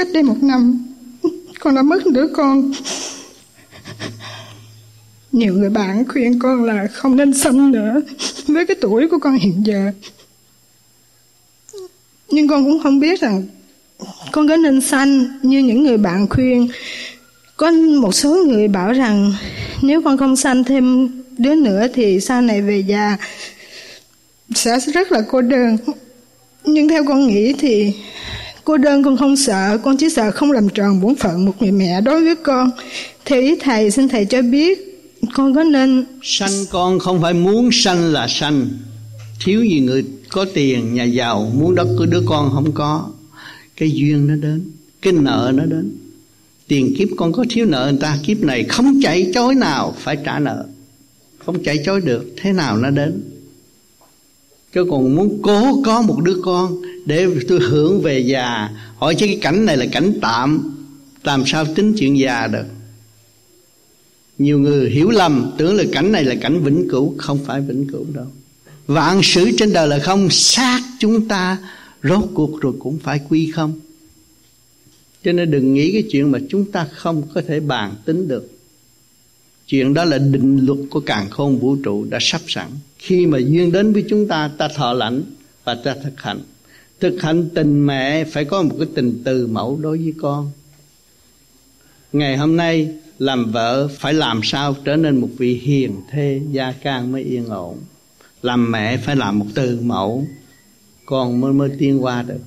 cách đây một năm, con đã mất đứa con. Nhiều người bạn khuyên con là không nên sinh nữa với cái tuổi của con hiện giờ. Nhưng con cũng không biết rằng con có nên sanh như những người bạn khuyên. Có một số người bảo rằng nếu con không sanh thêm đứa nữa thì sau này về già sẽ rất là cô đơn. Nhưng theo con nghĩ thì cô đơn, con không sợ. Con chỉ sợ không làm tròn bổn phận một người mẹ đối với con. Theo ý thầy, xin thầy cho biết con có nên sanh con không phải muốn sanh là sanh. Thiếu gì người có tiền, nhà giàu, muốn đất của đứa con không có. Cái duyên nó đến, cái nợ nó đến. Tiền kiếp con có thiếu nợ người ta, kiếp này không chạy chối nào phải trả nợ. Không chạy chối được, thế nào nó đến? Chứ còn muốn cố có một đứa con để tôi hưởng về già, hỏi chứ cái cảnh này là cảnh tạm, làm sao tính chuyện già được? Nhiều người hiểu lầm, tưởng là cảnh này là cảnh vĩnh cửu, không phải vĩnh cửu đâu. Vạn sự trên đời là không, xác chúng ta rốt cuộc rồi cũng phải quy không. Cho nên đừng nghĩ cái chuyện mà chúng ta không có thể bàn tính được chuyện đó là định luật của càng khôn vũ trụ đã sắp sẵn. Khi mà duyên đến với chúng ta ta thọ lãnh và ta thực hành. Thực hành tình mẹ phải có một cái tình từ mẫu đối với con. Ngày hôm nay, làm vợ phải làm sao trở nên một vị hiền thê gia can mới yên ổn? Làm mẹ phải làm một từ mẫu. Con mới mới tiên qua được.